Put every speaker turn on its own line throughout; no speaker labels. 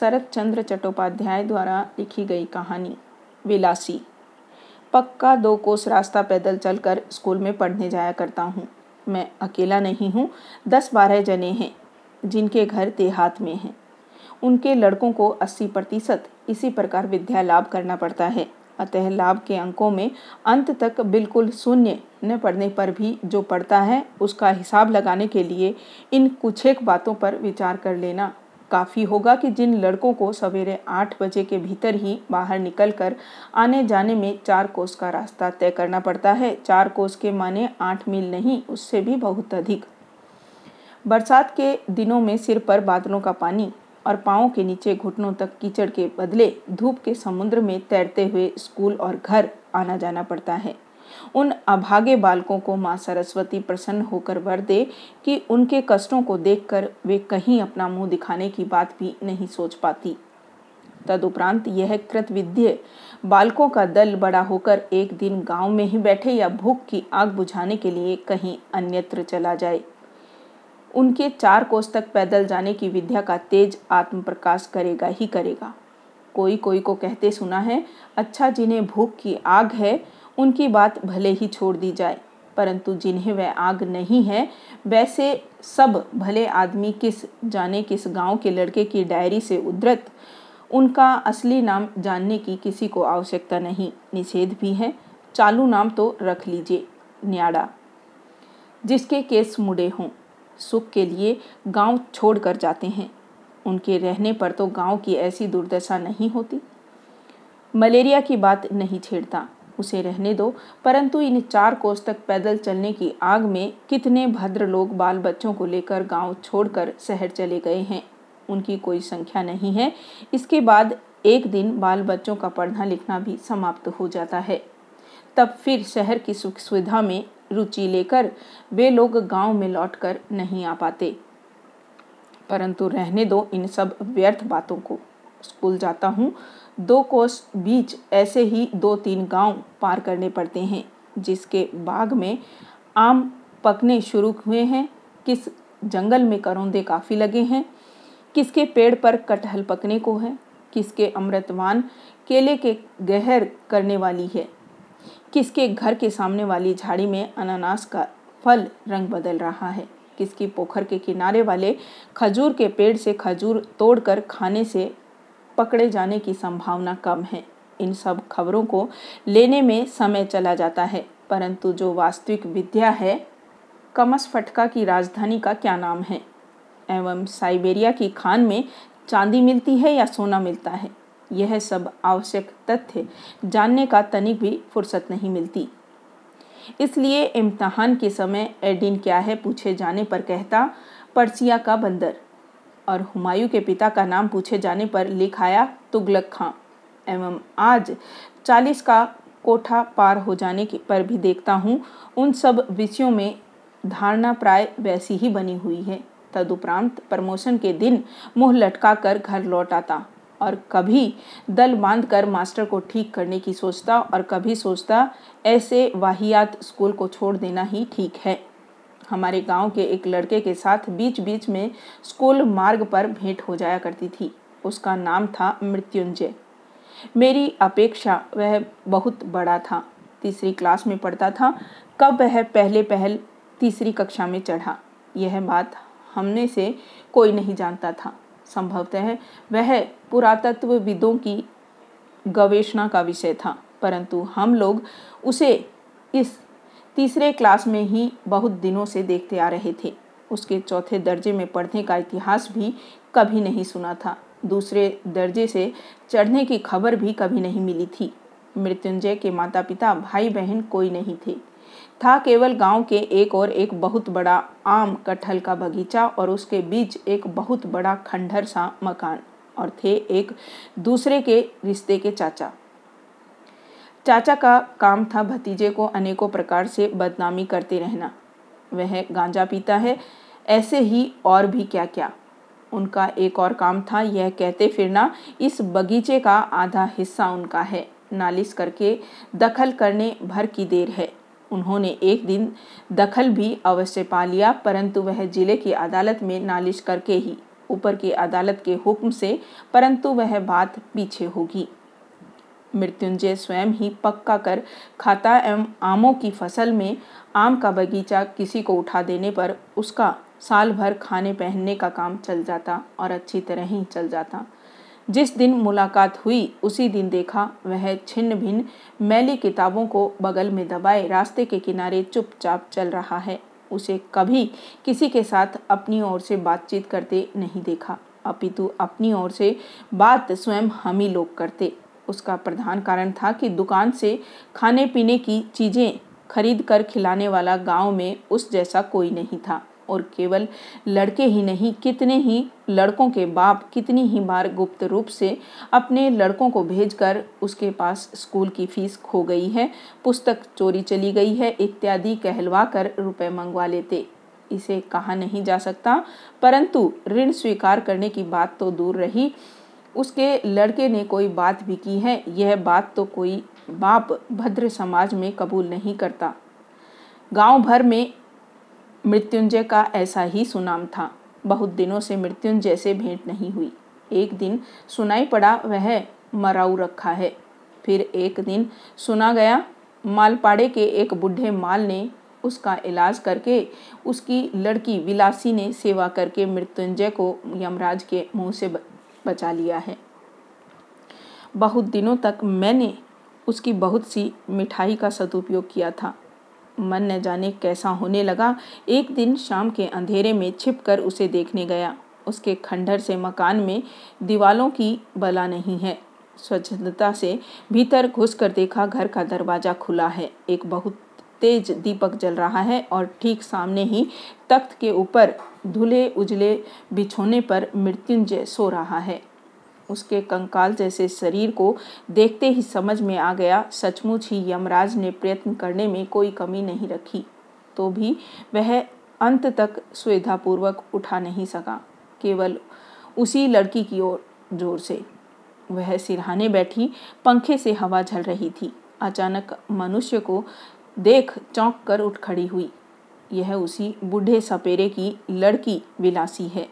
शरत चंद्र चट्टोपाध्याय द्वारा लिखी गई कहानी, विलासी। पक्का दो कोस रास्ता पैदल चलकर स्कूल में पढ़ने जाया करता हूँ। मैं अकेला नहीं हूँ, दस बारह जने हैं, जिनके घर देहात में हैं। उनके लड़कों को अस्सी प्रतिशत इसी प्रकार विद्या लाभ करना पड़ता है, अतः लाभ के अंकों में अंत तक बिल्कुल शून्य न पढ़ने पर भी जो पढ़ता है, उसका हिसाब लगाने के लिए इन कुछ एक बातों पर विचार कर लेना। काफ़ी होगा कि जिन लड़कों को सवेरे आठ बजे के भीतर ही बाहर निकलकर आने जाने में चार कोस का रास्ता तय करना पड़ता है। चार कोस के माने आठ मील नहीं, उससे भी बहुत अधिक। बरसात के दिनों में सिर पर बादलों का पानी और पाँव के नीचे घुटनों तक कीचड़ के बदले धूप के समुद्र में तैरते हुए स्कूल और घर आना जाना पड़ता है। उन अभागे बालकों को माँ सरस्वती प्रसन्न होकर वर दे कि उनके कष्टों को देखकर वे कहीं अपना मुँह दिखाने की बात भी नहीं सोच पाती। तदुपरांत यह कृतविद्य बालकों का दल बड़ा होकर एक दिन गाँव में ही बैठे या भूख की आग बुझाने के लिए कहीं अन्यत्र चला जाए। उनके चार कोस तक पैदल जाने की विद्या का तेज आत्म प्रकाश करेगा ही करेगा। कोई कोई को कहते सुना है अच्छा जिन्हें भूख की आग है उनकी बात भले ही छोड़ दी जाए, परंतु जिन्हें वह आग नहीं है, वैसे सब भले आदमी किस जाने किस गाँव के लड़के की डायरी से उद्धृत, उनका असली नाम जानने की किसी को आवश्यकता नहीं, निषेध भी है। चालू नाम तो रख लीजिए, न्याड़ा। जिसके केस मुड़े हों, सुख के लिए गाँव छोड़कर जाते हैं। उनके रहने पर तो गाँव की ऐसी दुर्दशा नहीं होती। मलेरिया की बात नहीं छेड़ता। उसे रहने दो, परंतु इन चार कोस तक पैदल चलने की आग में कितने भद्र लोग बाल बच्चों को लेकर गाँव छोड़कर शहर चले गए हैं? उनकी कोई संख्या नहीं है। इसके बाद एक दिन बाल बच्चों का पढ़ना लिखना भी समाप्त हो जाता है। तब फिर शहर की सुख सुविधा में रुचि लेकर वे लोग गाँव में लौटकर नहीं आ पाते। परंतु रहने दो इन सब व्यर्थ बातों को। स्कूल जाता हूँ दो कोस बीच ऐसे ही दो तीन गाँव पार करने पड़ते हैं, जिसके बाग में आम पकने शुरू हुए हैं। किस जंगल में करौंदे काफ़ी लगे हैं। किसके पेड़ पर कटहल पकने को है। किसके अमृतवान केले के गहर करने वाली है। किसके घर के सामने वाली झाड़ी में अनानास का फल रंग बदल रहा है। किसकी पोखर के किनारे वाले खजूर के पेड़ से खजूर तोड़कर खाने से पकड़े जाने की संभावना कम है। इन सब खबरों को लेने में समय चला जाता है, परंतु जो वास्तविक विद्या है, कमस फटका की राजधानी का क्या नाम है? एवं साइबेरिया की खान में चांदी मिलती है या सोना मिलता है? यह सब आवश्यक तथ्य जानने का तनिक भी फुर्सत नहीं मिलती। इसलिए इम्तहान के समय एडिन क्या है पूछे जाने पर कहता, पर्सिया का बंदर। और हुमायूं के पिता का नाम पूछे जाने पर लिखाया तुगलक खां एवं आज चालीस का कोठा पार हो जाने के पर भी देखता हूँ, उन सब विषयों में धारणा प्राय वैसी ही बनी हुई है। तदुपरांत प्रमोशन के दिन मुँह लटका कर घर लौट आता और कभी दल बाँध कर मास्टर को ठीक करने की सोचता और कभी सोचता, ऐसे वाहियात स्कूल को छोड़ देना ही ठीक है। हमारे गाँव के एक लड़के के साथ बीच बीच में स्कूल मार्ग पर भेंट हो जाया करती थी। उसका नाम था मृत्युंजय। मेरी अपेक्षा वह बहुत बड़ा था। तीसरी क्लास में पढ़ता था। कब वह पहले पहल तीसरी कक्षा में चढ़ा? यह बात हमने से कोई नहीं जानता था। संभवतः वह पुरातत्वविदों की गवेषणा का विषय था, परंतु हम लोग उसे इस तीसरे क्लास में ही बहुत दिनों से देखते आ रहे थे। उसके चौथे दर्जे में पढ़ने का इतिहास भी कभी नहीं सुना था। दूसरे दर्जे से चढ़ने की खबर भी कभी नहीं मिली थी। मृत्युंजय के माता पिता भाई बहन कोई नहीं थे। था केवल गाँव के एक और एक बहुत बड़ा आम कटहल का बगीचा और उसके बीच एक बहुत बड़ा खंडहर सा मकान और थे एक दूसरे के रिश्ते के चाचा। चाचा का काम था भतीजे को अनेकों प्रकार से बदनामी करते रहना। वह गांजा पीता है, ऐसे ही और भी क्या क्या उनका एक और काम था यह कहते फिरना, इस बगीचे का आधा हिस्सा उनका है। नालिश करके दखल करने भर की देर है। उन्होंने एक दिन दखल भी अवश्य पा लिया, परंतु वह ज़िले की अदालत में नालिश करके ही, ऊपर की अदालत के हुक्म से, परंतु वह बात पीछे होगी। मृत्युंजय स्वयं ही पक्का कर खाता एवं आमों की फ़सल में आम का बगीचा किसी को उठा देने पर उसका साल भर खाने पहनने का काम चल जाता और अच्छी तरह ही चल जाता। जिस दिन मुलाकात हुई, उसी दिन देखा वह छिन्न भिन्न मैली किताबों को बगल में दबाए रास्ते के किनारे चुपचाप चल रहा है। उसे कभी किसी के साथ अपनी ओर से बातचीत करते नहीं देखा। अपितु अपनी ओर से बात स्वयं हम ही लोग करते। उसका प्रधान कारण था कि दुकान से खाने पीने की चीज़ें खरीद कर खिलाने वाला गाँव में उस जैसा कोई नहीं था और केवल लड़के ही नहीं, कितने ही लड़कों के बाप कितनी ही बार गुप्त रूप से अपने लड़कों को भेजकर उसके पास स्कूल की फ़ीस खो गई है, पुस्तक चोरी चली गई है, इत्यादि कहलवा कर रुपये मंगवा लेते। इसे कहा नहीं जा सकता, परंतु ऋण स्वीकार करने की बात तो दूर रही। उसके लड़के ने कोई बात भी की है, यह बात तो कोई बाप भद्र समाज में कबूल नहीं करता। गाँव भर में मृत्युंजय का ऐसा ही सुनाम था। बहुत दिनों से मृत्युंजय से भेंट नहीं हुई। एक दिन सुनाई पड़ा, वह मराऊ रखा है। फिर एक दिन सुना गया, मालपाड़े के एक बूढ़े माल ने उसका इलाज करके उसकी लड़की विलासी ने सेवा करके मृत्युंजय को यमराज के मुँह से बचा लिया है। बहुत दिनों तक मैंने उसकी बहुत सी मिठाई का सदुपयोग किया था। मन न जाने कैसा होने लगा। एक दिन शाम के अंधेरे में छिप कर उसे देखने गया। उसके खंडर से मकान में दीवालों की बला नहीं है। स्वच्छता से भीतर घुस कर देखा घर का दरवाज़ा खुला है। एक बहुत तेज दीपक जल रहा है और ठीक सामने ही तख्त के ऊपर धुले उजले बिछोने पर मृत्युंजय सो रहा है। उसके कंकाल जैसे शरीर को देखते ही समझ में आ गया, सचमुच ही यमराज ने प्रयत्न करने में कोई कमी नहीं रखी। तो भी वह अंत तक सुविधापूर्वक उठा नहीं सका, केवल उसी लड़की की ओर ज़ोर से। वह सिरहाने बैठी, पंखे से हवा झल रही थी। अचानक मनुष्य को देख चौंक कर उठ खड़ी हुई। यह उसी बूढ़े सपेरे की लड़की विलासी है।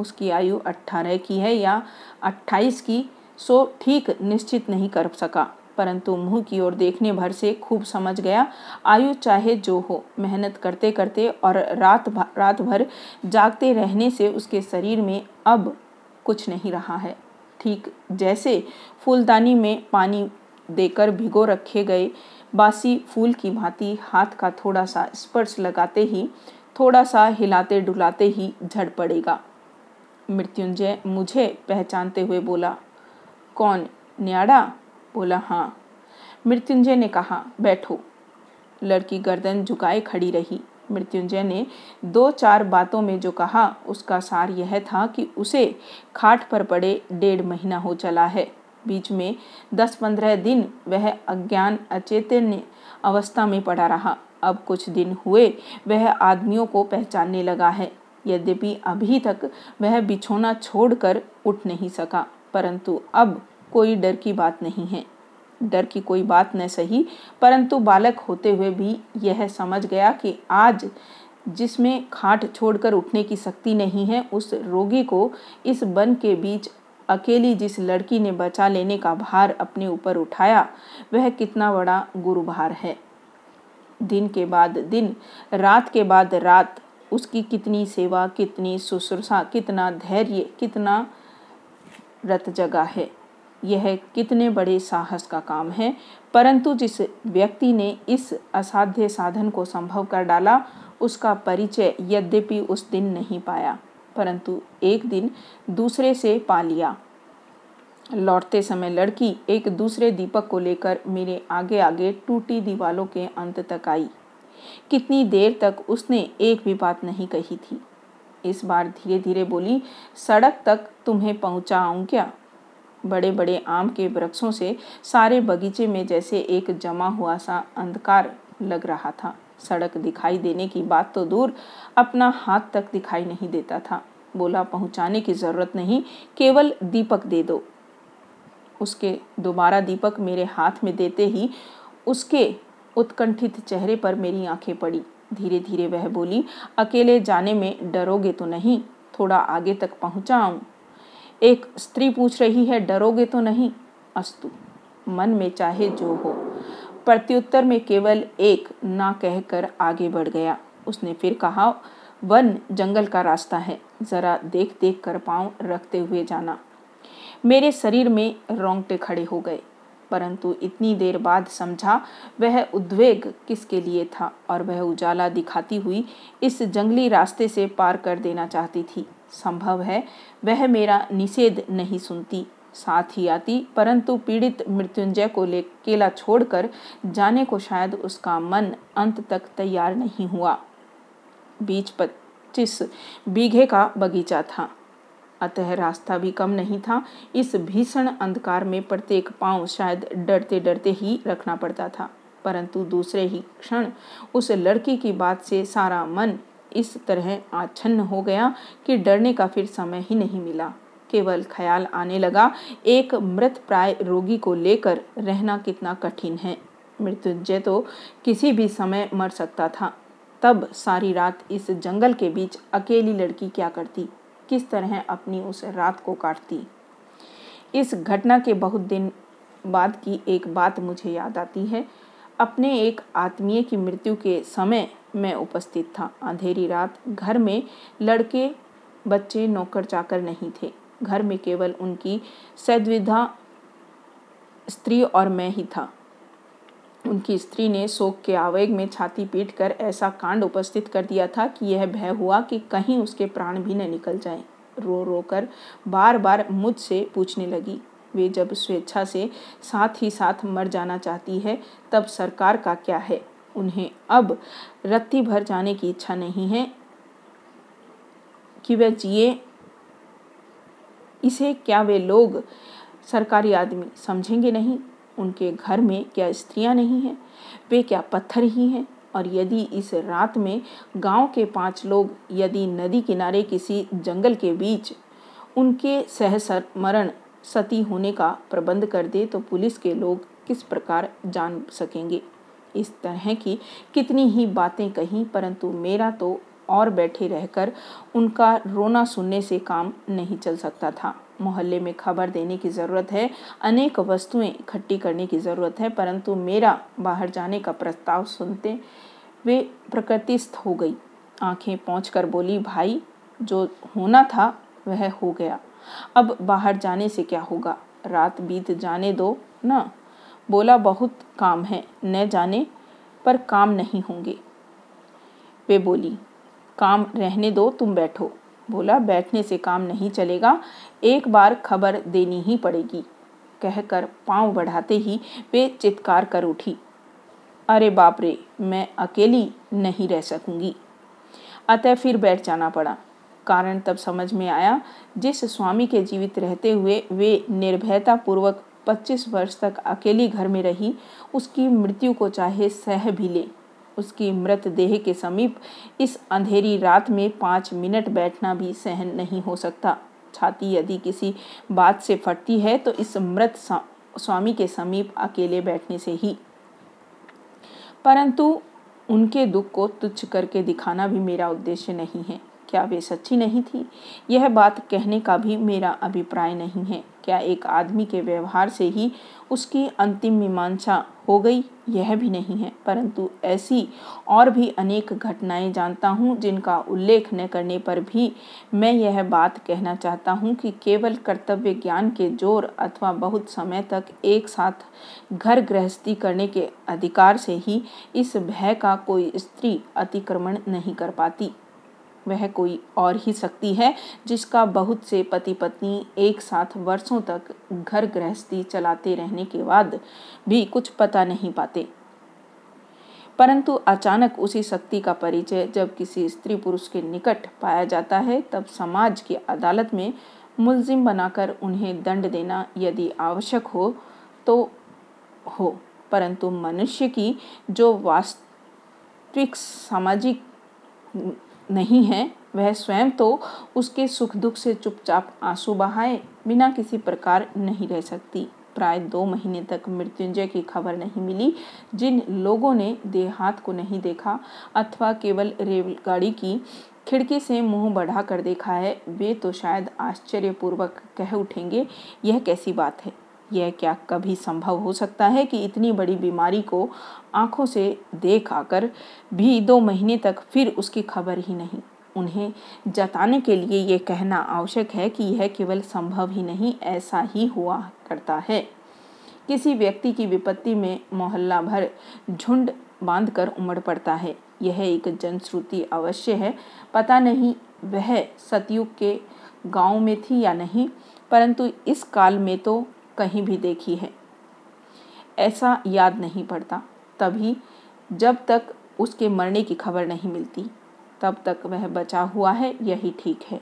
उसकी आयु अट्ठारह की है या अट्ठाईस की, सो ठीक निश्चित नहीं कर सका। परंतु मुँह की ओर देखने भर से खूब समझ गया, आयु चाहे जो हो, मेहनत करते करते और रात रात भर जागते रहने से उसके शरीर में अब कुछ नहीं रहा है। ठीक जैसे फूलदानी में पानी देकर भिगो रखे गए बासी फूल की भांति हाथ का थोड़ा सा स्पर्श लगाते ही थोड़ा सा हिलाते डुलाते ही झड़ पड़ेगा। मृत्युंजय मुझे पहचानते हुए बोला, कौन, न्याड़ा? बोला हाँ। मृत्युंजय ने कहा, बैठो। लड़की गर्दन झुकाए खड़ी रही। मृत्युंजय ने दो चार बातों में जो कहा, उसका सार यह था कि उसे खाट पर पड़े डेढ़ महीना हो चला है। बीच में दस पंद्रह दिन वह अज्ञान अचेतन्य अवस्था में पड़ा रहा। अब कुछ दिन हुए, वह आदमियों को पहचानने लगा है। यद्यपि अभी तक वह बिछोना छोड़कर उठ नहीं सका, परंतु अब कोई डर की बात नहीं है। डर की कोई बात न सही, परंतु बालक होते हुए भी यह समझ गया कि आज जिसमें खाट छोड़कर उठने की शक्ति नहीं है, उस रोगी को इस वन के बीच अकेली जिस लड़की ने बचा लेने का भार अपने ऊपर उठाया, वह कितना बड़ा गुरु भार है। दिन के बाद दिन, रात के बाद रात, उसकी कितनी सेवा, कितनी शुश्रूषा, कितना धैर्य, कितना रत जगा है। यह कितने बड़े साहस का काम है। परंतु जिस व्यक्ति ने इस असाध्य साधन को संभव कर डाला, उसका परिचय यद्यपि उस दिन नहीं पाया। परंतु एक दिन दूसरे से पा लिया। लौटते समय लड़की एक दूसरे दीपक को लेकर मेरे आगे आगे टूटी दीवालों के अंत तक आई। कितनी देर तक उसने एक भी बात नहीं कही थी। इस बार धीरे धीरे बोली, सड़क तक तुम्हें पहुंचाऊं क्या? बड़े बड़े आम के वृक्षों से सारे बगीचे में जैसे एक जमा हुआ सा अंधकार लग रहा था। सड़क दिखाई देने की बात तो दूर अपना हाथ तक दिखाई नहीं देता था। बोला, पहुँचाने की ज़रूरत नहीं, केवल दीपक दे दो। उसके दोबारा दीपक मेरे हाथ में देते ही उसके उत्कंठित चेहरे पर मेरी आँखें पड़ी। धीरे धीरे वह बोली, अकेले जाने में डरोगे तो नहीं, थोड़ा आगे तक पहुँचा आऊँ एक स्त्री पूछ रही है, डरोगे तो नहीं? अस्तु, मन में चाहे जो हो। प्रत्युत्तर में केवल एक ना कहकर आगे बढ़ गया। उसने फिर कहा, वन जंगल का रास्ता है, ज़रा देख देख कर पाँव रखते हुए जाना। मेरे शरीर में रोंगटे खड़े हो गए, परंतु इतनी देर बाद समझा, वह उद्वेग किसके लिए था और वह उजाला दिखाती हुई इस जंगली रास्ते से पार कर देना चाहती थी। संभव है, वह मेरा निषेध नहीं सुनती। साथ ही आती, परंतु पीड़ित मृत्युंजय को ले, केला छोड़कर जाने को शायद उसका मन अंत तक तैयार नहीं हुआ। बीच पच्चीस बीघे का बगीचा था। अतः रास्ता भी कम नहीं था। इस भीषण अंधकार में प्रत्येक पाँव शायद डरते डरते ही रखना पड़ता था। परंतु दूसरे ही क्षण उस लड़की की बात से सारा मन इस तरह आच्छन्न हो गया कि डरने का फिर समय ही नहीं मिला। केवल ख्याल आने लगा, एक मृत प्राय रोगी को लेकर रहना कितना कठिन है। मृत्युंजय तो किसी भी समय मर सकता था। तब सारी रात इस जंगल के बीच अकेली लड़की क्या करती? किस तरह अपनी उस रात को काटती? इस घटना के बहुत दिन बाद की एक बात मुझे याद आती है। अपने एक आत्मीय की मृत्यु के समय मैं उपस्थित था। अंधेरी रात घर में लड़के, बच्चे, नौकर चाकर नहीं थे। घर में केवल उनकी सद्विधा स्त्री और मैं ही था। उनकी स्त्री ने शोक के आवेग में छाती पीट कर ऐसा कांड उपस्थित कर दिया था कि यह भय हुआ कि कहीं उसके प्राण भी न निकल जाएँ। रो रो कर बार बार मुझसे पूछने लगी। वे जब स्वेच्छा से साथ ही साथ मर जाना चाहती है, तब सरकार का क्या है? उन्हें अब रत्ती भर जाने की इच्छा नहीं है कि वह जिए इसे क्या वे लोग सरकारी आदमी समझेंगे नहीं? उनके घर में क्या स्त्रियाँ नहीं हैं? वे क्या पत्थर ही हैं? और यदि इस रात में गाँव के पाँच लोग यदि नदी किनारे किसी जंगल के बीच उनके सहसमरण सती होने का प्रबंध कर दे तो पुलिस के लोग किस प्रकार जान सकेंगे? इस तरह की कितनी ही बातें कहीं, परंतु मेरा तो और बैठे रहकर उनका रोना सुनने से काम नहीं चल सकता था। मोहल्ले में खबर देने की ज़रूरत है, अनेक वस्तुएँ इकट्ठी करने की ज़रूरत है, परंतु मेरा बाहर जाने का प्रस्ताव सुनते वे प्रकृतिस्थ हो गई। आँखें पहुँच कर बोली, भाई, जो होना था, वह हो गया। अब बाहर जाने से क्या होगा? रात बीत जाने दो ना? बोला, बहुत काम है, न जाने पर काम नहीं होंगे। वे बोली काम रहने दो, तुम बैठो। बोला, बैठने से काम नहीं चलेगा, एक बार खबर देनी ही पड़ेगी। कहकर पाँव बढ़ाते ही वे चित्कार कर उठी। अरे बाप रे, मैं अकेली नहीं रह सकूँगी। अतः फिर बैठ जाना पड़ा। कारण तब समझ में आया, जिस स्वामी के जीवित रहते हुए वे निर्भयता पूर्वक 25 वर्ष तक अकेली घर में रही, उसकी मृत्यु को चाहे सह भी ले। उसकी मृत देह के समीप इस अंधेरी रात में पाँच मिनट बैठना भी सहन नहीं हो सकता। छाती यदि किसी बात से फटती है तो इस मृत स्वामी के समीप अकेले बैठने से ही। परंतु उनके दुख को तुच्छ करके दिखाना भी मेरा उद्देश्य नहीं है। क्या वे सच्ची नहीं थी? यह बात कहने का भी मेरा अभिप्राय नहीं है। क्या एक आदमी के व्यवहार से ही उसकी अंतिम मीमांसा हो गई? यह भी नहीं है। परंतु ऐसी और भी अनेक घटनाएँ जानता हूँ, जिनका उल्लेख न करने पर भी मैं यह बात कहना चाहता हूँ कि केवल कर्तव्य ज्ञान के ज़ोर अथवा बहुत समय तक एक साथ घर गृहस्थी करने के अधिकार से ही इस भय का कोई स्त्री अतिक्रमण नहीं कर पाती। वह कोई और ही शक्ति है, जिसका बहुत से पति पत्नी एक साथ वर्षों तक घर गृहस्थी चलाते रहने के बाद भी कुछ पता नहीं पाते। परंतु अचानक उसी शक्ति का परिचय जब किसी स्त्री पुरुष के निकट पाया जाता है, तब समाज की अदालत में मुलजिम बनाकर उन्हें दंड देना यदि आवश्यक हो तो हो। परंतु मनुष्य की जो वास्तविक सामाजिक नहीं है, वह स्वयं तो उसके सुख दुख से चुपचाप आँसू बहाए, बिना किसी प्रकार नहीं रह सकती। प्राय दो महीने तक मृत्युंजय की खबर नहीं मिली, जिन लोगों ने देहात को नहीं देखा, अथवा केवल रेलगाड़ी की खिड़की से मुँह बढ़ा कर देखा है, वे तो शायद आश्चर्यपूर्वक कह उठेंगे, यह कैसी बात है? यह क्या कभी संभव हो सकता है कि इतनी बड़ी बीमारी को आँखों से देख आकर भी दो महीने तक फिर उसकी खबर ही नहीं? उन्हें जताने के लिए ये कहना आवश्यक है कि यह केवल संभव ही नहीं, ऐसा ही हुआ करता है। किसी व्यक्ति की विपत्ति में मोहल्ला भर झुंड बांधकर उमड़ पड़ता है। यह एक जनश्रुति अवश्य है। पता नहीं वह सतयुग के गाँव में थी या नहीं, परंतु इस काल में तो कहीं भी देखी है। ऐसा याद नहीं पड़ता। तभी जब तक उसके मरने की खबर नहीं मिलती, तब तक वह बचा हुआ है, यही ठीक है।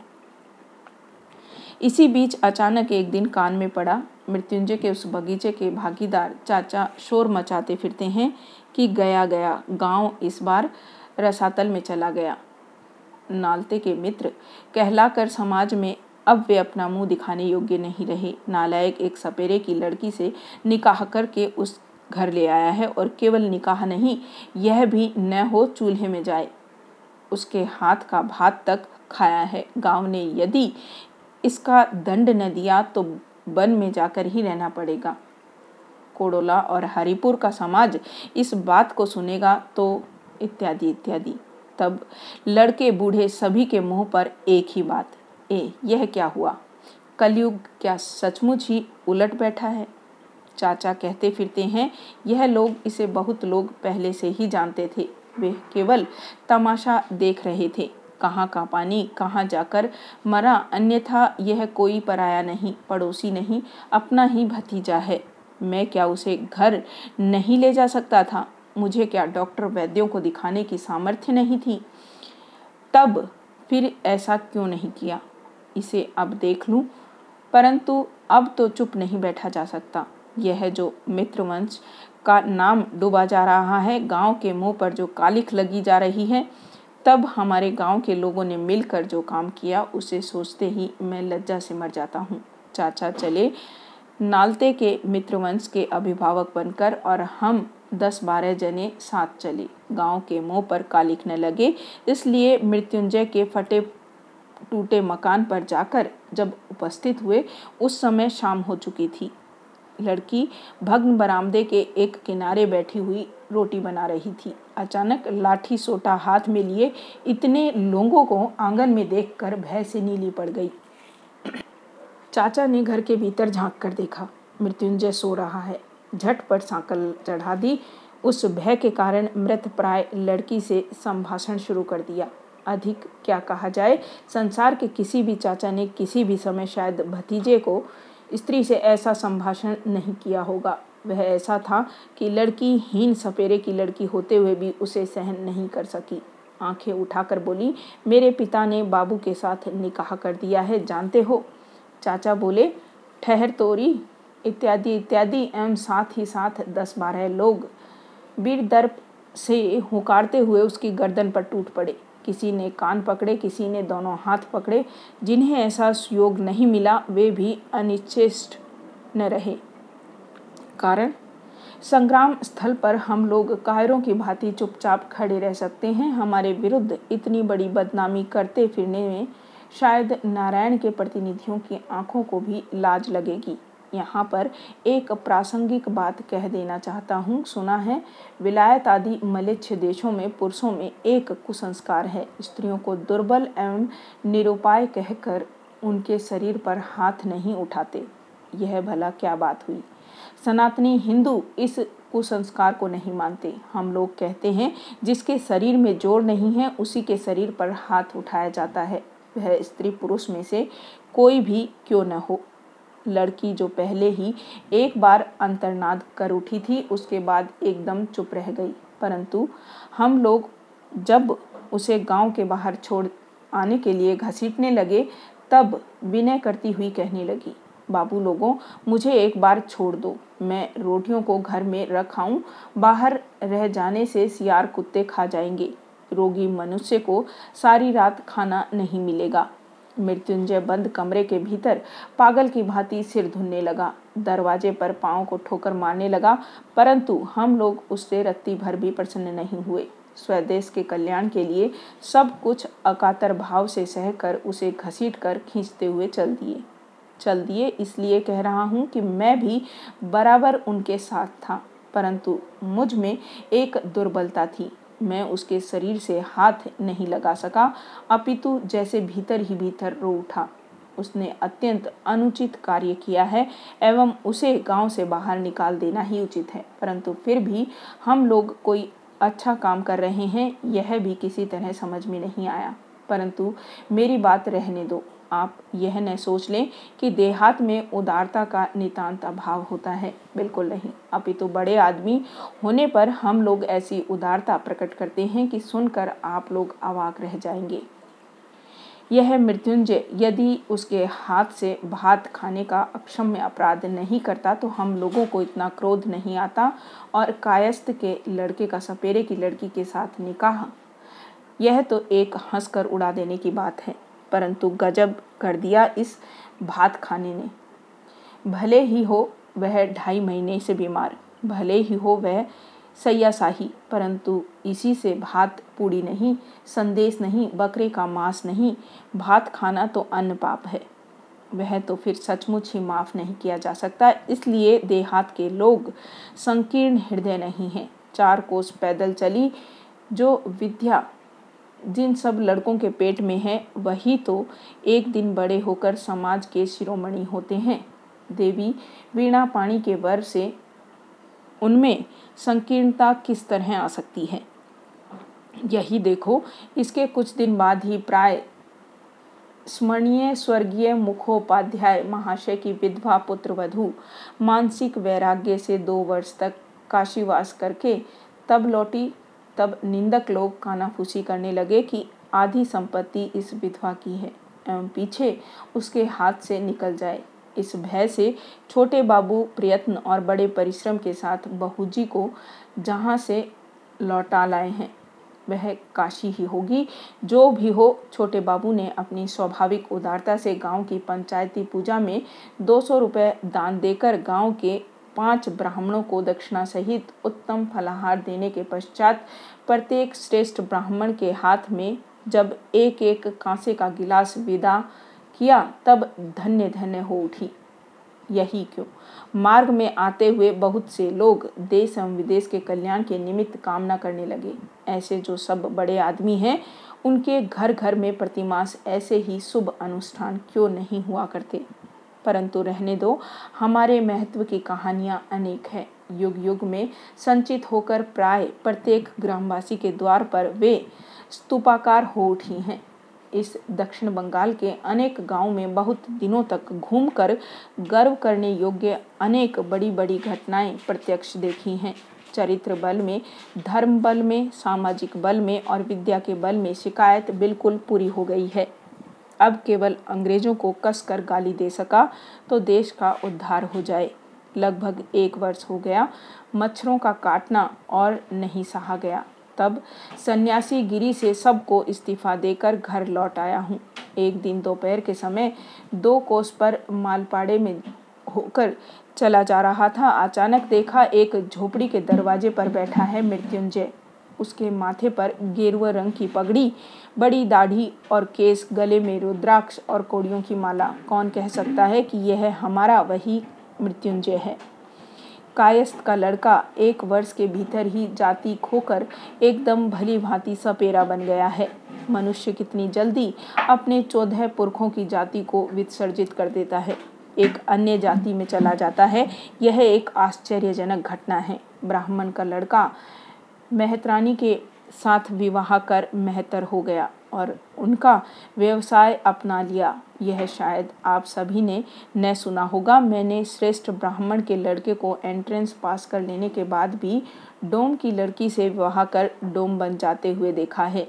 इसी बीच अचानक एक दिन कान में पड़ा, मृत्युंजय के उस बगीचे के भागीदार चाचा शोर मचाते फिरते हैं कि गया गया, गाँव इस बार रसातल में चला गया। नालते के मित्र कहलाकर समाज में अब वे अपना मुँह दिखाने योग्य नहीं रहे। नालायक एक सपेरे की लड़की से निकाह करके उस घर ले आया है और केवल निकाह नहीं, यह भी न हो चूल्हे में जाए। उसके हाथ का भात तक खाया है। गाँव ने यदि इसका दंड न दिया तो वन में जाकर ही रहना पड़ेगा। कोडोला और हरिपुर का समाज इस बात को सुनेगा तो इत्यादि इत्यादि। तब लड़के बूढ़े सभी के मुँह पर एक ही बात। ए, यह क्या हुआ? कलयुग क्या सचमुच ही उलट बैठा है? चाचा कहते फिरते हैं, यह लोग इसे बहुत लोग पहले से ही जानते थे। वे केवल तमाशा देख रहे थे। कहाँ का पानी, कहाँ जाकर मरा, अन्यथा यह कोई पराया नहीं, पड़ोसी नहीं, अपना ही भतीजा है। मैं क्या उसे घर नहीं ले जा सकता था? मुझे क्या डॉक्टर वैद्यों को दिखाने की सामर्थ्य नहीं थी? तब फिर ऐसा क्यों नहीं किया? इसे अब देख लूँ। परंतु अब तो चुप नहीं बैठा जा सकता। यह जो मित्रवंश का नाम डूबा जा रहा है, गाँव के मुँह पर जो कालिख लगी जा रही है, तब हमारे गाँव के लोगों ने मिलकर जो काम किया, उसे सोचते ही मैं लज्जा से मर जाता हूँ। चाचा चले, नालते के मित्रवंश के अभिभावक बनकर और हम दस बारह जने साथ चले। गाँव के मुँह पर कालिक न लगे, इसलिए मृत्युंजय के फटे टूटे मकान पर जाकर जब उपस्थित हुए, उस समय शाम हो चुकी थी। लड़की भग्न बरामदे के एक किनारे बैठी हुई रोटी बना रही थी। अचानक लाठी सोटा हाथ में लिए इतने लोगों को आँगन में देखकर भय से नीली पड़ गई। चाचा ने घर के भीतर झाँक कर देखा। मृत्युंजय सो रहा है। झटपट सांकल चढ़ा दी। उस भय के कारण मृत प्राय लड़की से संभाषण शुरू कर दिया। अधिक क्या कहा जाए? संसार के किसी भी चाचा ने किसी भी समय शायद भतीजे को स्त्री से ऐसा संभाषण नहीं किया होगा। वह ऐसा था कि लड़की, हीन सपेरे की लड़की होते हुए भी उसे सहन नहीं कर सकी। आँखें उठाकर बोली, मेरे पिता ने बाबू के साथ निकाह कर दिया है, जानते हो? चाचा बोले, ठहर तोरी, इत्यादि इत्यादि, एवं साथ ही साथ दस बारह लोग। वीर दर्प से हुकारते हुए उसकी गर्दन पर टूट पड़े। किसी ने कान पकड़े, किसी ने दोनों हाथ पकड़े, जिन्हें ऐसा योग नहीं मिला, वे भी अनिश्चिष्ट न रहे। कारण? संग्राम स्थल पर हम लोग कायरों की भांति चुपचाप खड़े रह सकते हैं। हमारे विरुद्ध इतनी बड़ी बदनामी करते फिरने में शायद नारायण के प्रतिनिधियों की आँखों को भी लाज लगेगी। यहाँ पर एक प्रासंगिक बात कह देना चाहता हूँ। सुना है, विलायत आदि मलिच्छ देशों में पुरुषों में एक कुसंस्कार है। स्त्रियों को दुर्बल एवं निरुपाय कहकर उनके शरीर पर हाथ नहीं उठाते। यह भला क्या बात हुई? सनातनी हिंदू इस कुसंस्कार को नहीं मानते। हम लोग कहते हैं, जिसके शरीर में जोड़ नहीं है, उसी के शरीर पर हाथ उठाया जाता है। वह स्त्री पुरुष में से कोई भी क्यों न हो। लड़की जो पहले ही एक बार अंतर्नाद कर उठी थी, उसके बाद एकदम चुप रह गई। परंतु हम लोग जब उसे गाँव के बाहर छोड़ आने के लिए घसीटने लगे, तब विनय करती हुई कहने लगी, बाबू लोगों, मुझे एक बार छोड़ दो। मैं रोटियों को घर में रखाऊं बाहर रह जाने से सियार कुत्ते खा जाएँगे। रोगी मनुष्य को सारी रात खाना नहीं मिलेगा। मृत्युंजय बंद कमरे के भीतर पागल की भांति सिर धुनने लगा। दरवाजे पर पाँव को ठोकर मारने लगा, परंतु हम लोग उससे रत्ती भर भी प्रसन्न नहीं हुए। स्वदेश के कल्याण के लिए सब कुछ अकातर भाव से सहकर उसे घसीट कर खींचते हुए चल दिए। चल दिए, इसलिए कह रहा हूँ कि मैं भी बराबर उनके साथ था, परंतु मुझमें एक दुर्बलता थी। मैं उसके शरीर से हाथ नहीं लगा सका। अपितु जैसे भीतर ही भीतर रो उठा। उसने अत्यंत अनुचित कार्य किया है एवं उसे गाँव से बाहर निकाल देना ही उचित है। परंतु फिर भी हम लोग कोई अच्छा काम कर रहे हैं, यह भी किसी तरह समझ में नहीं आया। परंतु मेरी बात रहने दो। आप यह न सोच लें कि देहात में उदारता का नितांत अभाव होता है। बिल्कुल नहीं। अभी तो बड़े आदमी होने पर हम लोग ऐसी उदारता प्रकट करते हैं कि सुनकर आप लोग अवाक रह जाएँगे। यह मृत्युंजय यदि उसके हाथ से भात खाने का अक्षम्य अपराध नहीं करता तो हम लोगों को इतना क्रोध नहीं आता और कायस्थ के लड़के का सपेरे की लड़की के साथ निकाह। यह तो एक हंसकर उड़ा देने की बात है। परंतु गजब कर दिया इस भात खाने ने। भले ही हो वह ढाई महीने से बीमार, भले ही हो वह सैयासाही, परंतु इसी से भात पूड़ी नहीं, संदेश नहीं, बकरे का मांस नहीं, भात खाना तो अन्न पाप है। वह तो फिर सचमुच ही माफ़ नहीं किया जा सकता, इसलिए देहात के लोग संकीर्ण हृदय नहीं हैं। चार कोस पैदल चली, जो विद्या जिन सब लड़कों के पेट में है, वही तो एक दिन बड़े होकर समाज के शिरोमणि होते हैं। देवी, वीणा पाणी के वर से उनमें संकीर्णता किस तरह आ सकती है? यही देखो, इसके कुछ दिन बाद ही प्राय स्मरणीय स्वर्गीय मुखोपाध्याय महाशय की विधवा पुत्र वधु मानसिक वैराग्य से दो वर्ष तक काशीवास करके तब लौटी तब निंदक लोग कानाफूसी करने लगे कि आधी संपत्ति इस विधवा की है, एवं पीछे उसके हाथ से निकल जाए। इस भय से छोटे बाबू प्रयत्न और बड़े परिश्रम के साथ बहू जी को जहाँ से लौटा लाए हैं, वह काशी ही होगी। जो भी हो, छोटे बाबू ने अपनी स्वाभाविक उदारता से गाँव की पंचायती पूजा में दो सौ रुपये दान देकर गाँव के पाँच ब्राह्मणों को दक्षिणा सहित उत्तम फलाहार देने के पश्चात प्रत्येक श्रेष्ठ ब्राह्मण के हाथ में जब एक एक कांसे का गिलास विदा किया, तब धन्य धन्य हो उठी। यही क्यों? मार्ग में आते हुए बहुत से लोग देश एवं विदेश के कल्याण के निमित्त कामना करने लगे। ऐसे जो सब बड़े आदमी हैं, उनके घर घर में प्रतिमास ऐसे ही शुभ अनुष्ठान क्यों नहीं हुआ करते? परंतु रहने दो। हमारे महत्व की कहानियाँ अनेक हैं। युग युग में संचित होकर प्राय प्रत्येक ग्रामवासी के द्वार पर वे स्तूपाकार हो उठी हैं। इस दक्षिण बंगाल के अनेक गाँव में बहुत दिनों तक घूमकर गर्व करने योग्य अनेक बड़ी बड़ी घटनाएँ प्रत्यक्ष देखी हैं। चरित्र बल में, धर्म बल में, सामाजिक बल में और विद्या के बल में शिकायत बिल्कुल पूरी हो गई है। अब केवल अंग्रेज़ों को कसकर गाली दे सका तो देश का उद्धार हो जाए। लगभग एक वर्ष हो गया, मच्छरों का काटना और नहीं सहा गया। तब सन्यासी गिरी से सबको इस्तीफा देकर घर लौट आया हूँ। एक दिन दोपहर के समय दो कोस पर मालपाड़े में होकर चला जा रहा था। अचानक देखा एक झोपड़ी के दरवाजे पर बैठा है मृत्युंजय। उसके माथे पर गेरुआ रंग की पगड़ी, बड़ी दाढ़ी और केस गले में रुद्राक्ष और कोड़ियों की माला। कौन कह सकता है कि यह हमारा वही मृत्युंजय है? कायस्थ का लड़का एक वर्ष के भीतर ही जाति खोकर एकदम भली भांति सपेरा बन गया है। मनुष्य कितनी जल्दी अपने चौदह पुरखों की जाति को विसर्जित कर देता है। एक अन्य जाति में चला जाता है। यह एक आश्चर्यजनक घटना है। ब्राह्मण का लड़का मेहतरानी के साथ विवाह कर मेहतर हो गया और उनका व्यवसाय अपना लिया। यह शायद आप सभी ने न सुना होगा। मैंने श्रेष्ठ ब्राह्मण के लड़के को एंट्रेंस पास कर लेने के बाद भी डोम की लड़की से विवाह कर डोम बन जाते हुए देखा है।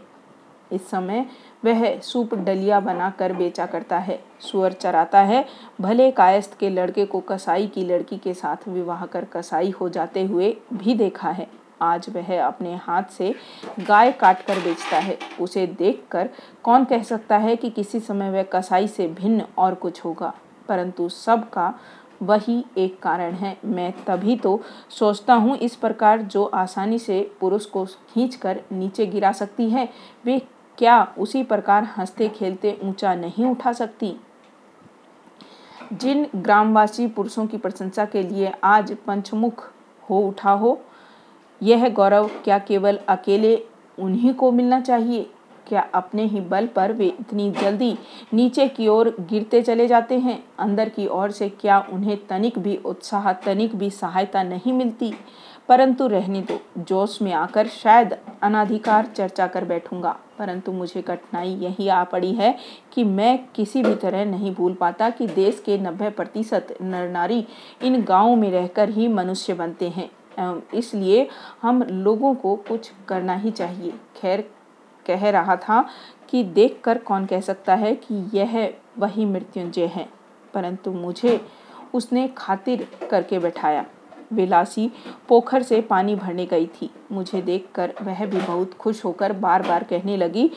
इस समय वह सूप डलिया बनाकर बेचा करता है, सुअर चराता है। भले कायस्थ के लड़के को कसाई की लड़की के साथ विवाह कर कसाई हो जाते हुए भी देखा है। आज वह अपने हाथ से गाय काट कर बेचता है। उसे देखकर कौन कह सकता है कि किसी समय वह कसाई से भिन्न और कुछ होगा? परंतु सबका वही एक कारण है। मैं तभी तो सोचता हूँ इस प्रकार जो आसानी से पुरुष को खींचकर नीचे गिरा सकती है, वे क्या उसी प्रकार हँसते खेलते ऊँचा नहीं उठा सकती? जिन ग्रामवासी पुरुषों की प्रशंसा के लिए आज पंचमुख हो उठा हो यह गौरव, क्या केवल अकेले उन्हीं को मिलना चाहिए? क्या अपने ही बल पर वे इतनी जल्दी नीचे की ओर गिरते चले जाते हैं? अंदर की ओर से क्या उन्हें तनिक भी उत्साह, तनिक भी सहायता नहीं मिलती? परंतु रहने दो, जोश में आकर शायद अनाधिकार चर्चा कर बैठूँगा। परंतु मुझे कठिनाई यही आ पड़ी है कि मैं किसी भी तरह नहीं भूल पाता कि देश के नब्बे प्रतिशत नर नारी इन गाँवों में रहकर ही मनुष्य बनते हैं। इसलिए हम लोगों को कुछ करना ही चाहिए। खैर, कह रहा था कि देखकर कौन कह सकता है कि यह वही मृत्युंजय है, परंतु मुझे उसने खातिर करके बैठाया। विलासी पोखर से पानी भरने गई थी। मुझे देखकर वह भी बहुत खुश होकर बार बार कहने लगी,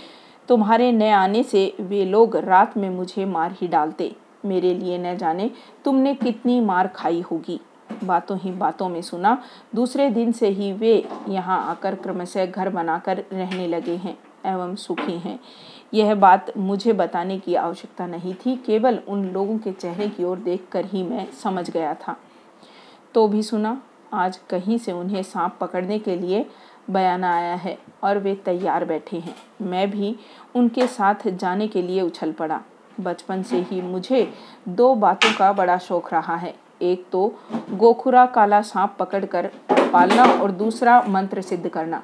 तुम्हारे न आने से वे लोग रात में मुझे मार ही डालते। मेरे लिए न जाने तुमने कितनी मार खाई होगी। बातों ही बातों में सुना। दूसरे दिन से ही वे यहाँ आकर क्रमशः घर बनाकर रहने लगे हैं एवं सुखी हैं। यह बात मुझे बताने की आवश्यकता नहीं थी, केवल उन लोगों के चेहरे की ओर देखकर ही मैं समझ गया था। तो भी सुना, आज कहीं से उन्हें सांप पकड़ने के लिए बयाना आया है और वे तैयार बैठे हैं। मैं भी उनके साथ जाने के लिए उछल पड़ा। बचपन से ही मुझे दो बातों का बड़ा शौक रहा है। एक तो गोखुरा काला सांप पकड़कर पालना और दूसरा मंत्र सिद्ध करना।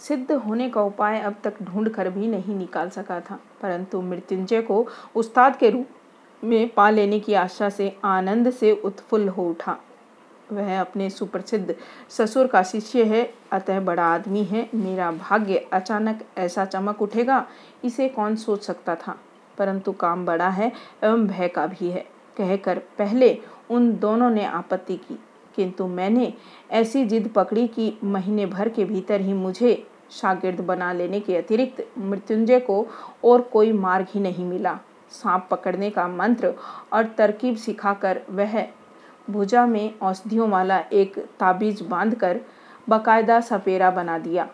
सिद्ध होने का उपाय अब तक ढूंढ कर भी नहीं निकाल सका था, परंतु मृत्युंजय को उस्ताद के रूप में पा लेने की आशा से आनंद से उत्फुल्ल हो उठा। वह अपने सुप्रसिद्ध ससुर का शिष्य है, अतः बड़ा आदमी है। मेरा भाग्य अचानक ऐसा चमक उठेगा, इसे कौन सोच सकता था? परंतु काम बड़ा है एवं भय का भी है। कहकर पहले उन दोनों ने आपत्ति की। किंतु मैंने ऐसी जिद पकड़ी कि महीने भर के भीतर ही मुझे शागिर्द बना लेने के अतिरिक्त मृत्युंजय को और कोई मार्ग ही नहीं मिला। सांप पकड़ने का मंत्र और तरकीब सिखाकर वह भुजा में औषधियों वाला एक ताबीज बांधकर बकायदा सपेरा बना दिया।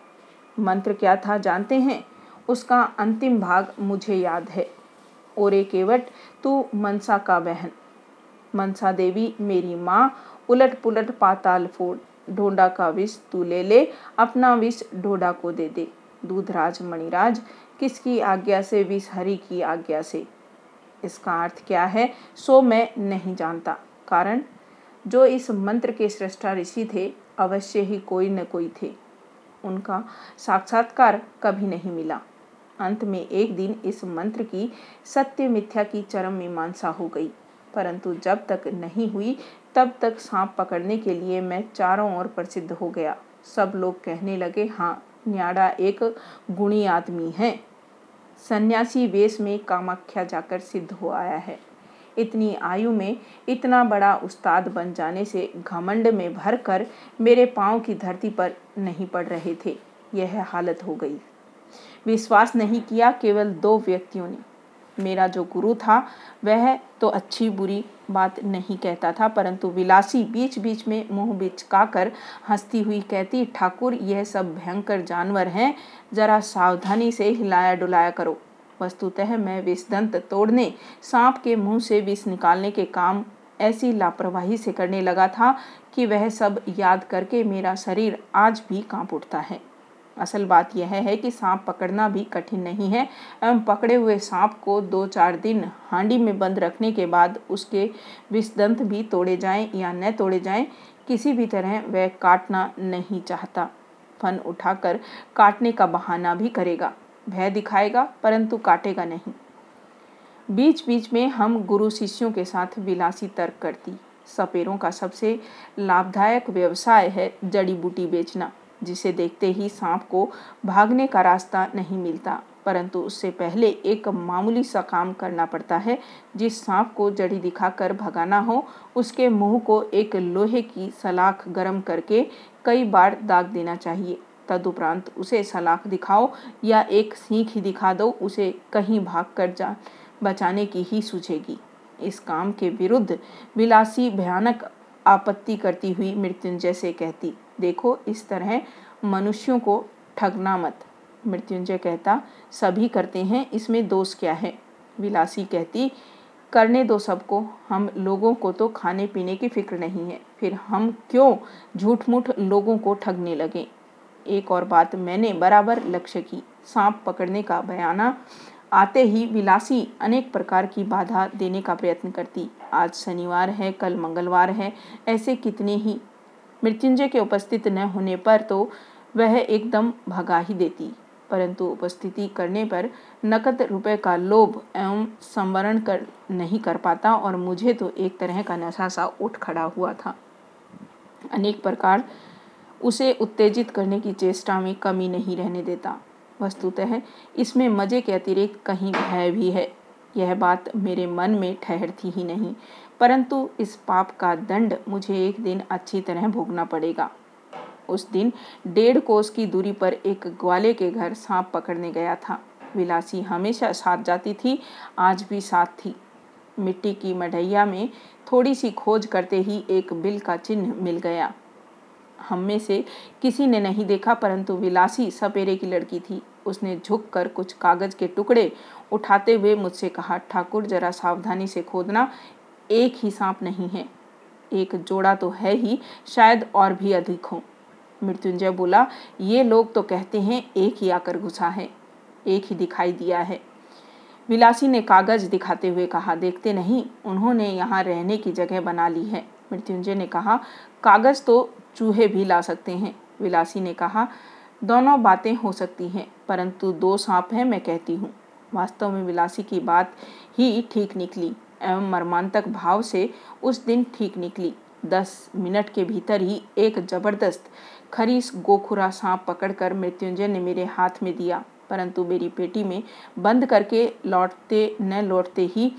मंत्र क्या था जानते हैं? उसका अंतिम भाग मुझे याद है। ओरे केवट, तू मनसा का बहन। मनसा देवी, मेरी माँ, उलट पुलट पाताल फोड़। ढोंडा का विष तू ले ले, अपना विष ढोडा को दे दे। दूधराज मणिराज, किसकी आज्ञा से विष हरि की आज्ञा से? इसका अर्थ क्या है, सो मैं नहीं जानता। कारण? जो इस मंत्र के सृष्टा ऋषि थे, अवश्य ही कोई न कोई थे। उनका साक्षात्कार कभी नहीं मिला। अंत में एक दिन इस मंत्र की सत्य मिथ्या की चरम मीमांसा हो गई। परंतु जब तक नहीं हुई, तब तक सांप पकड़ने के लिए मैं चारों ओर प्रसिद्ध हो गया। सब लोग कहने लगे हाँ न्याड़ा एक गुणी आदमी है। सन्यासी वेश में कामाख्या जाकर सिद्ध हो आया है। इतनी आयु में इतना बड़ा उस्ताद बन जाने से घमंड में भरकर मेरे पाँव की धरती पर नहीं पड़ रहे थे। यह हालत हो गई। विश्वास नहीं किया केवल दो व्यक्तियों ने। मेरा जो गुरु था, वह तो अच्छी बुरी बात नहीं कहता था, परंतु विलासी बीच बीच में मुँह बिचका कर हंसती हुई कहती, ठाकुर, यह सब भयंकर जानवर हैं, जरा सावधानी से हिलाया डुलाया करो। वस्तुतः मैं विषदंत तोड़ने, सांप के मुँह से विष निकालने के काम ऐसी लापरवाही से करने लगा था कि वह सब याद करके मेरा शरीर आज भी काँप उठता है। असल बात यह है कि सांप पकड़ना भी कठिन नहीं है। एवं पकड़े हुए सांप को दो चार दिन हांडी में बंद रखने के बाद उसके विषदंत भी तोड़े जाएँ या न तोड़े जाएँ, किसी भी तरह वह काटना नहीं चाहता। फन उठाकर काटने का बहाना भी करेगा, भय दिखाएगा, परंतु काटेगा नहीं। बीच बीच में हम गुरु शिष्यों के साथ विलासी तर्क करती, सपेरों का सबसे लाभदायक व्यवसाय है जड़ी बूटी बेचना। जिसे देखते ही सांप को भागने का रास्ता नहीं मिलता। परंतु उससे पहले एक मामूली सा काम करना पड़ता है। जिस सांप को जड़ी दिखाकर भगाना हो, उसके मुँह को एक लोहे की सलाख गर्म करके कई बार दाग देना चाहिए। तदुपरांत उसे सलाख दिखाओ या एक सीख ही दिखा दो, उसे कहीं भाग कर जा, बचाने की ही सूझेगी। इस काम के विरुद्ध विलासी भयानक आपत्ति करती हुई मृत्युंजय से कहती, देखो, इस तरह मनुष्यों को ठगना मत। मृत्युंजय कहता, सभी करते हैं, इसमें दोष क्या है? विलासी कहती, करने दो सबको, हम लोगों को तो खाने पीने की फ़िक्र नहीं है, फिर हम क्यों झूठ मूठ लोगों को ठगने लगे? एक और बात मैंने बराबर लक्ष्य की, सांप पकड़ने का बयाना आते ही विलासी अनेक प्रकार की बाधा देने का प्रयत्न करती। आज शनिवार है, कल मंगलवार है, ऐसे कितने ही मृत्युंजय के उपस्थित न होने पर तो वह एकदम भगा ही देती। परंतु उपस्थिति करने पर नकद रुपए का लोभ एवं संवरण कर नहीं कर पाता और मुझे तो एक तरह का नशा सा उठ खड़ा हुआ था। अनेक प्रकार उसे उत्तेजित करने की चेष्टा में कमी नहीं रहने देता। वस्तुतः इसमें मज़े के अतिरिक्त कहीं भय भी है। यह बात मेरे मन में ठहरती ही नहीं, परंतु इस पाप का दंड मुझे एक दिन अच्छी तरह भोगना पड़ेगा। उस दिन डेढ़ कोस की दूरी पर एक ग्वाले के घर सांप पकड़ने गया था। विलासी हमेशा साथ जाती थी, आज भी साथ थी। मिट्टी की मढ़ैया में थोड़ी सी खोज करते ही एक बिल का चिन्ह मिल गया। हम में से किसी ने नहीं देखा, परंतु विलासी सपेरे की लड़की थी। उसने झुककर कुछ कागज़ के टुकड़े उठाते हुए मुझसे कहा, ठाकुर, जरा सावधानी से खोदना एक ही सांप नहीं है, एक जोड़ा तो है ही, शायद और भी अधिक हो। मृत्युंजय बोला, ये लोग तो कहते हैं एक ही आकर घुसा है, एक ही दिखाई दिया है। विलासी ने कागज़ दिखाते हुए कहा, देखते नहीं, उन्होंने यहाँ रहने की जगह बना ली है। मृत्युंजय ने कहा, कागज़ तो चूहे भी ला सकते हैं। विलासी ने कहा दोनों बातें हो सकती हैं, परंतु दो सांप हैं मैं कहती हूँ। वास्तव में विलासी की बात ही ठीक निकली एवं मर्मांतक भाव से उस दिन ठीक निकली। दस मिनट के भीतर ही एक ज़बरदस्त, खरीस गोखुरा सांप पकड़कर मृत्युंजय ने मेरे हाथ में दिया, परंतु मेरी पेटी में बंद करके लौटते न लौटते ही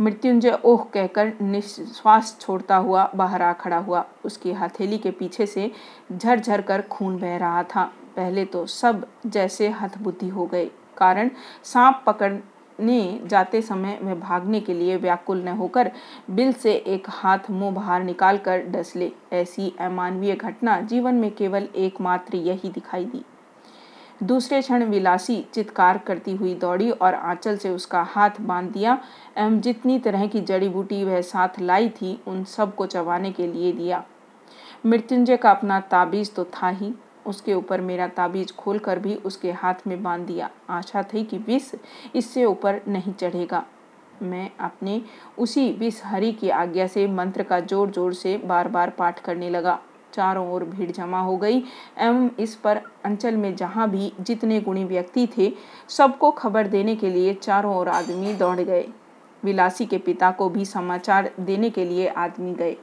मृत्युंजय ओह कहकर निश्वास छोड़ता हुआ बाहर आ खड़ा हुआ। उसकी हथेली के पीछे से झरझर कर खून बह रहा था। पहले तो सब जैसे हथबुद्धि हो गए। कारण, सांप पकड़ने जाते समय वह भागने के लिए व्याकुल न होकर बिल से एक हाथ मुँह बाहर निकाल कर डसले ऐसी अमानवीय घटना जीवन में केवल एकमात्र यही दिखाई दी। दूसरे क्षण विलासी चित्कार करती हुई दौड़ी और आंचल से उसका हाथ बाँध दिया। एवं जितनी तरह की जड़ी बूटी वह साथ लाई थी, उन सबको चबाने के लिए दिया। मृत्युंजय का अपना ताबीज तो था ही। उसके ऊपर मेरा ताबीज खोलकर भी उसके हाथ में बाँध दिया। आशा थी कि विष इससे ऊपर नहीं चढ़ेगा। मैं अपने उसी विष हरि की आज्ञा से मंत्र का ज़ोर ज़ोर से बार बार पाठ करने लगा। चारों ओर भीड़ जमा हो गई एवं इस पर अंचल में जहाँ भी जितने गुणी व्यक्ति थे, सबको खबर देने के लिए चारों ओर आदमी दौड़ गए। विलासी के पिता को भी समाचार देने के लिए आदमी गए।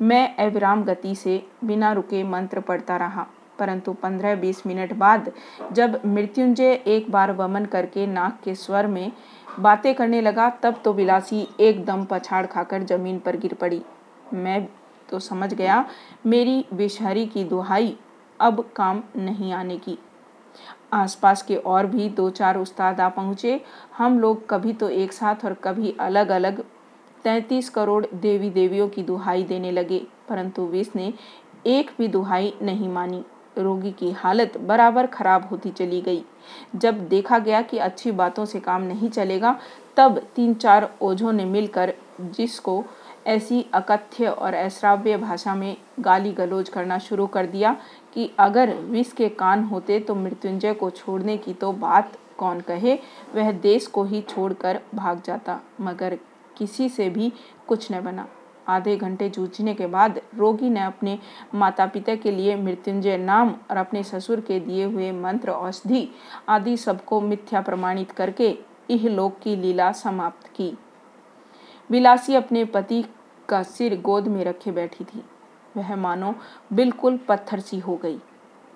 मैं अविराम गति से बिना रुके मंत्र पढ़ता रहा। परंतु पंद्रह बीस मिनट बाद जब मृत्युंजय एक बार वमन करके नाक के स्वर में बातें करने लगा, तब तो विलासी एकदम पछाड़ खाकर ज़मीन पर गिर पड़ी। मैं तो समझ गया, मेरी विषहरी की दुहाई अब काम नहीं आने की। आसपास के और भी दो चार उस्ताद आ पहुँचे। हम लोग कभी तो एक साथ और कभी अलग अलग तैंतीस करोड़ देवी देवियों की दुहाई देने लगे, परंतु विष ने एक भी दुहाई नहीं मानी। रोगी की हालत बराबर खराब होती चली गई। जब देखा गया कि अच्छी बातों से काम नहीं चलेगा, तब तीन चार ओझों ने मिलकर जिसको ऐसी अकथ्य और अश्राव्य भाषा में गाली गलौज करना शुरू कर दिया कि अगर विष के कान होते तो मृत्युंजय को छोड़ने की तो बात कौन कहे, वह देश को ही छोड़कर भाग जाता, मगर किसी से भी कुछ न बना। आधे घंटे जूझने के बाद रोगी ने अपने माता पिता के लिए मृत्युंजय नाम और अपने ससुर के दिए हुए मंत्र, औषधि आदि सबको मिथ्या प्रमाणित करके इह लोक की लीला समाप्त की। विलासी अपने पति का सिर गोद में रखे बैठी थी। वह मानो बिल्कुल पत्थर सी हो गई।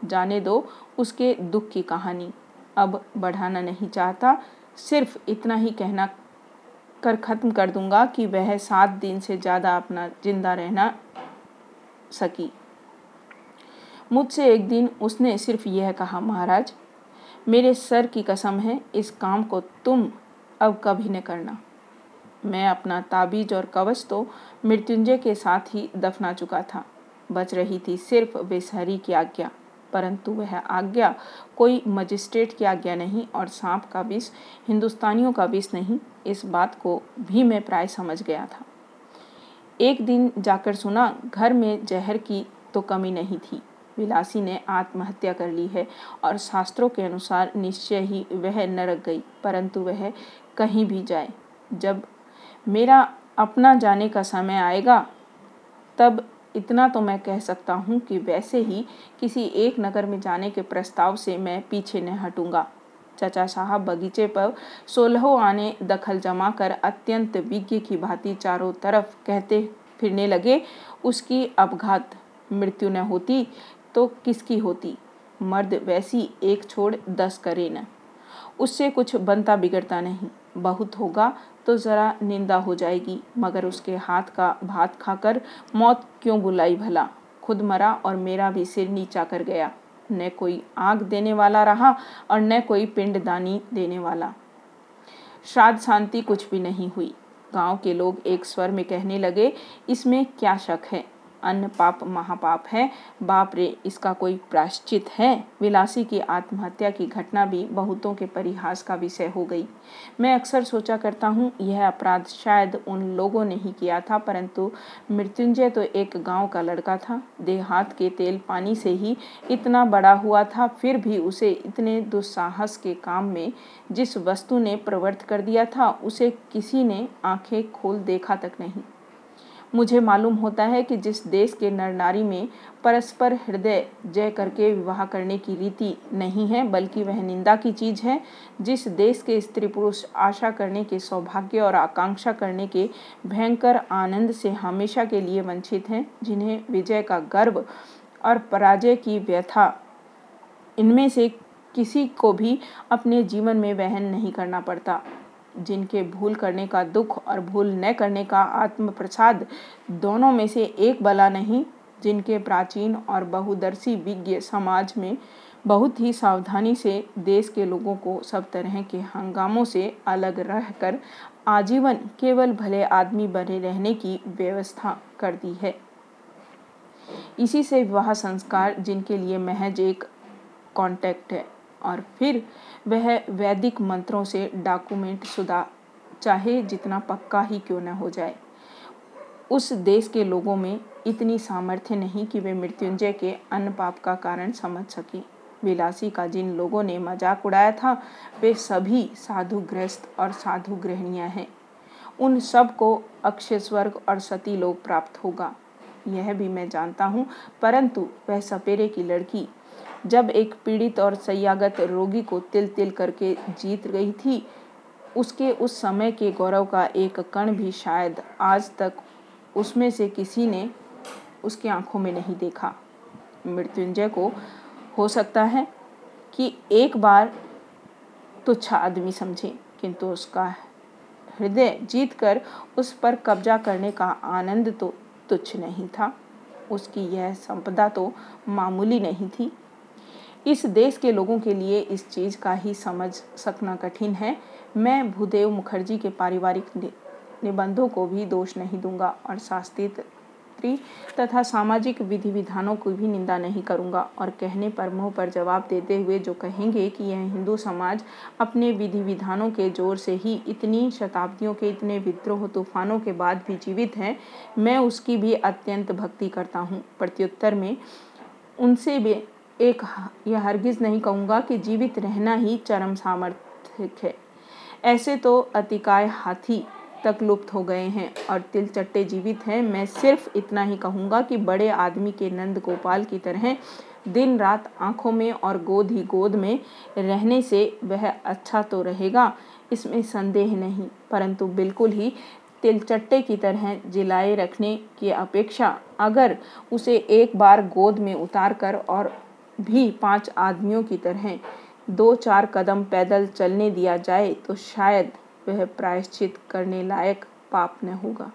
जाने दो उसके दुख की कहानी। अब बढ़ाना नहीं चाहता, सिर्फ़ इतना ही कहना कर ख़त्म कर दूँगा कि वह सात दिन से ज़्यादा अपना ज़िंदा रहना सकी। मुझसे एक दिन उसने सिर्फ़ यह कहा, महाराज, मेरे सर की कसम है, इस काम को तुम अब कभी न करना। मैं अपना ताबीज और कवच तो मृत्युंजय के साथ ही दफना चुका था। बच रही थी सिर्फ़ बेसहरी की आज्ञा। परंतु वह आज्ञा कोई मजिस्ट्रेट की आज्ञा नहीं और सांप का विष, हिंदुस्तानियों का विष नहीं, इस बात को भी मैं प्राय समझ गया था। एक दिन जाकर सुना, घर में जहर की तो कमी नहीं थी। विलासी ने आत्महत्या कर ली है और शास्त्रों के अनुसार निश्चय ही वह नरक गई, परंतु वह कहीं भी जाए। जब मेरा अपना जाने का समय आएगा, तब इतना तो मैं कह सकता हूँ कि वैसे ही किसी एक नगर में जाने के प्रस्ताव से मैं पीछे न हटूँगा। चचा साहब बगीचे पर सोलहों आने दखल जमा कर अत्यंत विज्ञ की भांति चारों तरफ़ कहते फिरने लगे, उसकी अपघात मृत्यु न होती तो किसकी होती? मर्द वैसी एक छोड़ दस करे न उससे कुछ बनता बिगड़ता नहीं। बहुत होगा तो ज़रा निंदा हो जाएगी। मगर उसके हाथ का भात खाकर मौत क्यों बुलाई भला? खुद मरा और मेरा भी सिर नीचा कर गया। न कोई आग देने वाला रहा और न कोई पिंडदानी देने वाला। श्राद्ध शांति कुछ भी नहीं हुई। गाँव के लोग एक स्वर में कहने लगे, इसमें क्या शक है? अन्न पाप महापाप है। बाप रे, इसका कोई प्राश्चित है? विलासी की आत्महत्या की घटना भी बहुतों के परिहास का विषय हो गई। मैं अक्सर सोचा करता हूँ, यह अपराध शायद उन लोगों ने ही किया था, परंतु मृत्युंजय तो एक गाँव का लड़का था। देहात के तेल पानी से ही इतना बड़ा हुआ था, फिर भी उसे इतने दुस्साहस के काम में जिस वस्तु ने प्रवृत्त कर दिया था, उसे किसी ने आँखें खोल देखा तक नहीं। मुझे मालूम होता है कि जिस देश के नर नारी में परस्पर हृदय जय करके विवाह करने की रीति नहीं है, बल्कि वह निंदा की चीज़ है, जिस देश के स्त्री पुरुष आशा करने के सौभाग्य और आकांक्षा करने के भयंकर आनंद से हमेशा के लिए वंचित हैं, जिन्हें विजय का गर्व और पराजय की व्यथा, इनमें से किसी को भी अपने जीवन में वहन नहीं करना पड़ता। जिनके भूल करने का दुख और भूल न करने का आत्म प्रसाद दोनों में से एक बला नहीं, जिनके प्राचीन और बहुदर्शी विज्ञ समाज में बहुत ही सावधानी से देश के लोगों को सब तरह के हंगामों से अलग रहकर आजीवन केवल भले आदमी बने रहने की व्यवस्था कर दी है। इसी से विवाह संस्कार जिनके लिए महज एक कॉन्टेक्ट है और फिर वह वैदिक मंत्रों से डॉक्यूमेंट शुदा चाहे जितना पक्का ही क्यों न हो जाए। उस देश के लोगों में इतनी सामर्थ्य नहीं कि वे मृत्युंजय के अन्न पाप का कारण समझ सकें। विलासी का जिन लोगों ने मज़ाक उड़ाया था, वे सभी साधु ग्रस्त और साधु गृहणियाँ हैं। उन सबको अक्षय स्वर्ग और सती लोग प्राप्त होगा। यह भी मैं जानता हूँ, परंतु वह सपेरे की लड़की जब एक पीड़ित और सयागत रोगी को तिल तिल करके जीत गई थी, उसके उस समय के गौरव का एक कण भी शायद आज तक उसमें से किसी ने उसकी आँखों में नहीं देखा। मृत्युंजय को हो सकता है कि एक बार तुच्छ आदमी समझे, किंतु उसका हृदय जीत कर उस पर कब्जा करने का आनंद तो तुच्छ नहीं था। उसकी यह संपदा तो मामूली नहीं थी। इस देश के लोगों के लिए इस चीज़ का ही समझ सकना कठिन है। मैं भूदेव मुखर्जी के पारिवारिक निबंधों को भी दोष नहीं दूँगा और शास्त्रीय तथा सामाजिक विधि विधानों की भी निंदा नहीं करूँगा और कहने पर मुँह पर जवाब देते हुए जो कहेंगे कि यह हिंदू समाज अपने विधि विधानों के ज़ोर से ही इतनी शताब्दियों के इतने विद्रोह तूफानों के बाद भी जीवित है, मैं उसकी भी अत्यंत भक्ति करता हूँ। प्रत्युत्तर में, उनसे भी एक यह हरगिज़ नहीं कहूँगा कि जीवित रहना ही चरम सामर्थ्य है। ऐसे तो अतिकाय हाथी तक लुप्त हो गए हैं और तिल चट्टे जीवित हैं। मैं सिर्फ़ इतना ही कहूँगा कि बड़े आदमी के नंद गोपाल की तरह दिन रात आँखों में और गोद ही गोद में रहने से वह अच्छा तो रहेगा, इसमें संदेह नहीं, परंतु बिल्कुल ही तिलचट्टे की तरह जिलाए रखने की अपेक्षा अगर उसे एक बार गोद में उतार कर और भी पाँच आदमियों की तरह दो चार कदम पैदल चलने दिया जाए तो शायद वह प्रायश्चित करने लायक पाप न होगा।